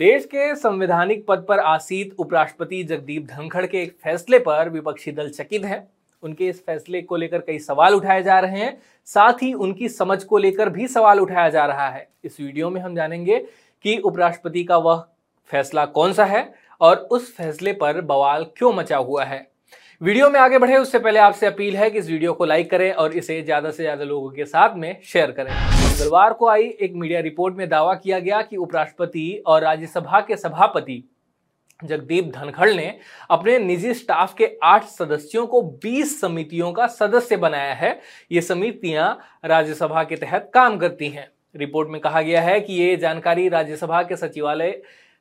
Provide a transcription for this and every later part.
देश के संवैधानिक पद पर आसीत उपराष्ट्रपति जगदीप धनखड़ के एक फैसले पर विपक्षी दल चकित है। उनके इस फैसले को लेकर कई सवाल उठाए जा रहे हैं। साथ ही उनकी समझ को लेकर भी सवाल उठाया जा रहा है। इस वीडियो में हम जानेंगे कि उपराष्ट्रपति का वह फैसला कौन सा है और उस फैसले पर बवाल क्यों मचा हुआ है। वीडियो में आगे बढ़े, उससे पहले आपसे अपील है कि इस वीडियो को लाइक करें और इसे ज़्यादा से ज़्यादा लोगों के साथ में शेयर करें। मंगलवार को आई एक मीडिया रिपोर्ट में दावा किया गया कि उपराष्ट्रपति और राज्यसभा के सभापति जगदीप धनखड़ ने अपने निजी स्टाफ के आठ सदस्यों को 20 समितियों का सदस्य बनाया है। ये समितियाँ राज्यसभा के तहत काम करती हैं। रिपोर्ट में कहा गया है कि ये जानकारी राज्यसभा के सचिवालय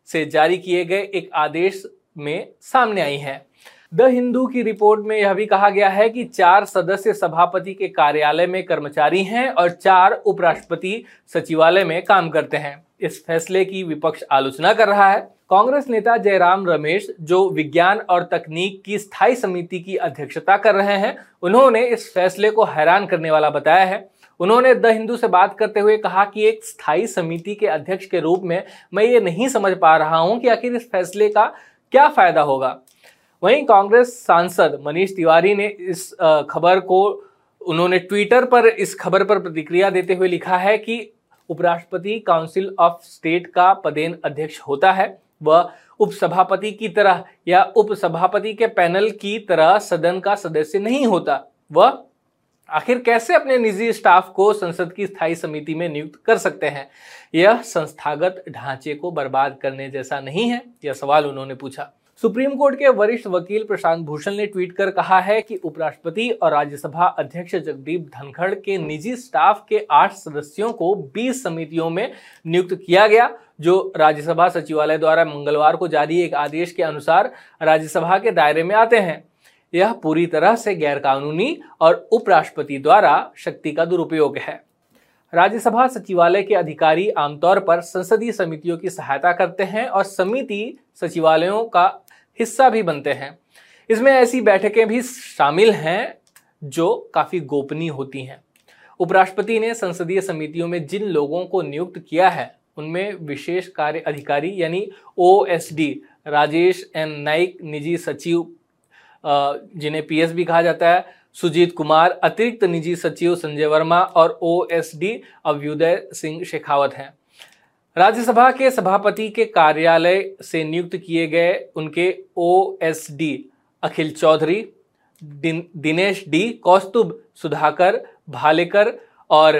से जारी किए गए एक आदेश में सामने आई है। द हिंदू की रिपोर्ट में यह भी कहा गया है कि चार सदस्य सभापति के कार्यालय में कर्मचारी हैं और चार उपराष्ट्रपति सचिवालय में काम करते हैं। इस फैसले की विपक्ष आलोचना कर रहा है। कांग्रेस नेता जयराम रमेश, जो विज्ञान और तकनीक की स्थायी समिति की अध्यक्षता कर रहे हैं, उन्होंने इस फैसले को हैरान करने वाला बताया है। उन्होंने द हिंदू से बात करते हुए कहा कि एक स्थायी समिति के अध्यक्ष के रूप में मैं ये नहीं समझ पा रहा हूँ कि आखिर इस फैसले का क्या फ़ायदा होगा। वहीं कांग्रेस सांसद मनीष तिवारी ने इस खबर को, उन्होंने ट्विटर पर इस खबर पर प्रतिक्रिया देते हुए लिखा है कि उपराष्ट्रपति काउंसिल ऑफ़ स्टेट का पदेन अध्यक्ष होता है। वह उपसभापति की तरह या उपसभापति के पैनल की तरह सदन का सदस्य नहीं होता। वह आखिर कैसे अपने निजी स्टाफ को संसद की स्थायी समिति में नियुक्त कर सकते हैं? यह संस्थागत ढांचे को बर्बाद करने जैसा नहीं है, यह सवाल उन्होंने पूछा। सुप्रीम कोर्ट के वरिष्ठ वकील प्रशांत भूषण ने ट्वीट कर कहा है कि उपराष्ट्रपति और राज्यसभा अध्यक्ष जगदीप धनखड़ के निजी स्टाफ के आठ सदस्यों को 20 समितियों में नियुक्त किया गया, जो राज्यसभा सचिवालय द्वारा मंगलवार को जारी एक आदेश के अनुसार राज्यसभा के दायरे में आते हैं। यह पूरी तरह से गैरकानूनी और उपराष्ट्रपति द्वारा शक्ति का दुरुपयोग है। राज्यसभा सचिवालय के अधिकारी आमतौर पर संसदीय समितियों की सहायता करते हैं और समिति सचिवालयों का हिस्सा भी बनते हैं। इसमें ऐसी बैठकें भी शामिल हैं जो काफ़ी गोपनीय होती हैं। उपराष्ट्रपति ने संसदीय समितियों में जिन लोगों को नियुक्त किया है, उनमें विशेष कार्य अधिकारी यानी ओएसडी राजेश एन नाइक, निजी सचिव जिन्हें पीएस भी कहा जाता है, सुजीत कुमार, अतिरिक्त निजी सचिव संजय वर्मा और O S D Abhyuday Singh Shekhawat हैं। राज्यसभा के सभापति के कार्यालय से नियुक्त किए गए उनके O S D Akhil Chaudhary Dinesh D Kaustubh Sudhakar Bhalekar और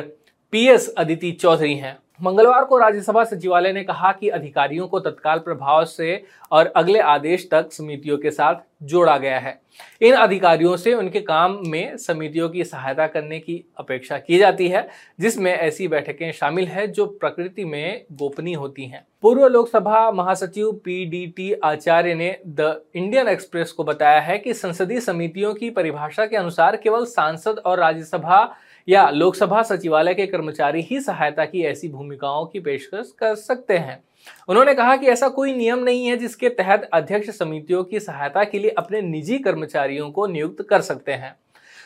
पीएस अदिति चौधरी हैं। मंगलवार को राज्यसभा सचिवालय ने कहा कि अधिकारियों को तत्काल प्रभाव से और अगले आदेश तक समितियों के साथ जोड़ा गया है। इन अधिकारियों से उनके काम में समितियों की सहायता करने की अपेक्षा की जाती है, जिसमें ऐसी बैठकें शामिल है जो प्रकृति में गोपनीय होती हैं। पूर्व लोकसभा महासचिव पीडीटी आचार्य ने द इंडियन एक्सप्रेस को बताया है कि संसदीय समितियों की परिभाषा के अनुसार केवल सांसद और राज्यसभा या लोकसभा सचिवालय के कर्मचारी ही सहायता की ऐसी भूमिकाओं की पेशकश कर सकते हैं। उन्होंने कहा कि ऐसा कोई नियम नहीं है जिसके तहत अध्यक्ष समितियों की सहायता के लिए अपने निजी कर्मचारियों को नियुक्त कर सकते हैं।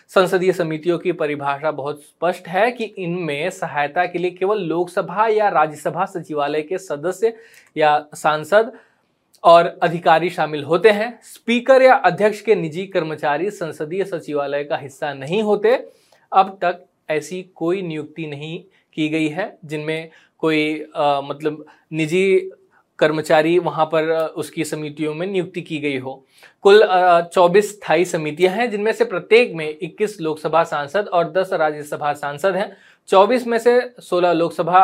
संसदीय समितियों की परिभाषा बहुत स्पष्ट है कि इनमें सहायता के लिए केवल लोकसभा या राज्यसभा सचिवालय के सदस्य या सांसद और अधिकारी शामिल होते हैं। स्पीकर या अध्यक्ष के निजी कर्मचारी संसदीय सचिवालय का हिस्सा नहीं होते। अब तक ऐसी कोई नियुक्ति नहीं की गई है जिनमें कोई आ, मतलब निजी कर्मचारी वहाँ पर उसकी समितियों में नियुक्ति की गई हो। कुल चौबीस स्थायी समितियाँ हैं जिनमें से प्रत्येक में 21 लोकसभा सांसद और 10 राज्यसभा सांसद हैं। 24 में से 16 लोकसभा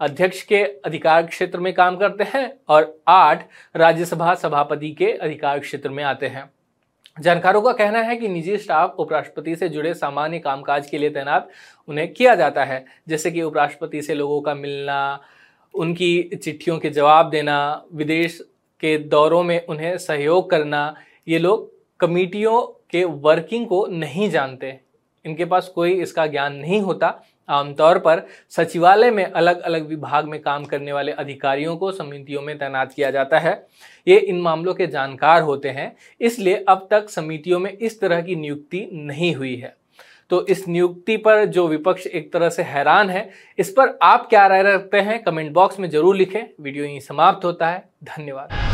अध्यक्ष के अधिकार क्षेत्र में काम करते हैं और 8 राज्यसभा सभापति के अधिकार क्षेत्र में आते हैं। जानकारों का कहना है कि निजी स्टाफ उपराष्ट्रपति से जुड़े सामान्य कामकाज के लिए तैनात उन्हें किया जाता है, जैसे कि उपराष्ट्रपति से लोगों का मिलना, उनकी चिट्ठियों के जवाब देना, विदेश के दौरों में उन्हें सहयोग करना, ये लोग कमेटियों के वर्किंग को नहीं जानते। इनके पास कोई इसका ज्ञान नहीं होता। आमतौर पर सचिवालय में अलग अलग विभाग में काम करने वाले अधिकारियों को समितियों में तैनात किया जाता है। ये इन मामलों के जानकार होते हैं, इसलिए अब तक समितियों में इस तरह की नियुक्ति नहीं हुई है। तो इस नियुक्ति पर जो विपक्ष एक तरह से हैरान है, इस पर आप क्या राय रखते हैं, कमेंट बॉक्स में ज़रूर लिखें। वीडियो यहीं समाप्त होता है। धन्यवाद।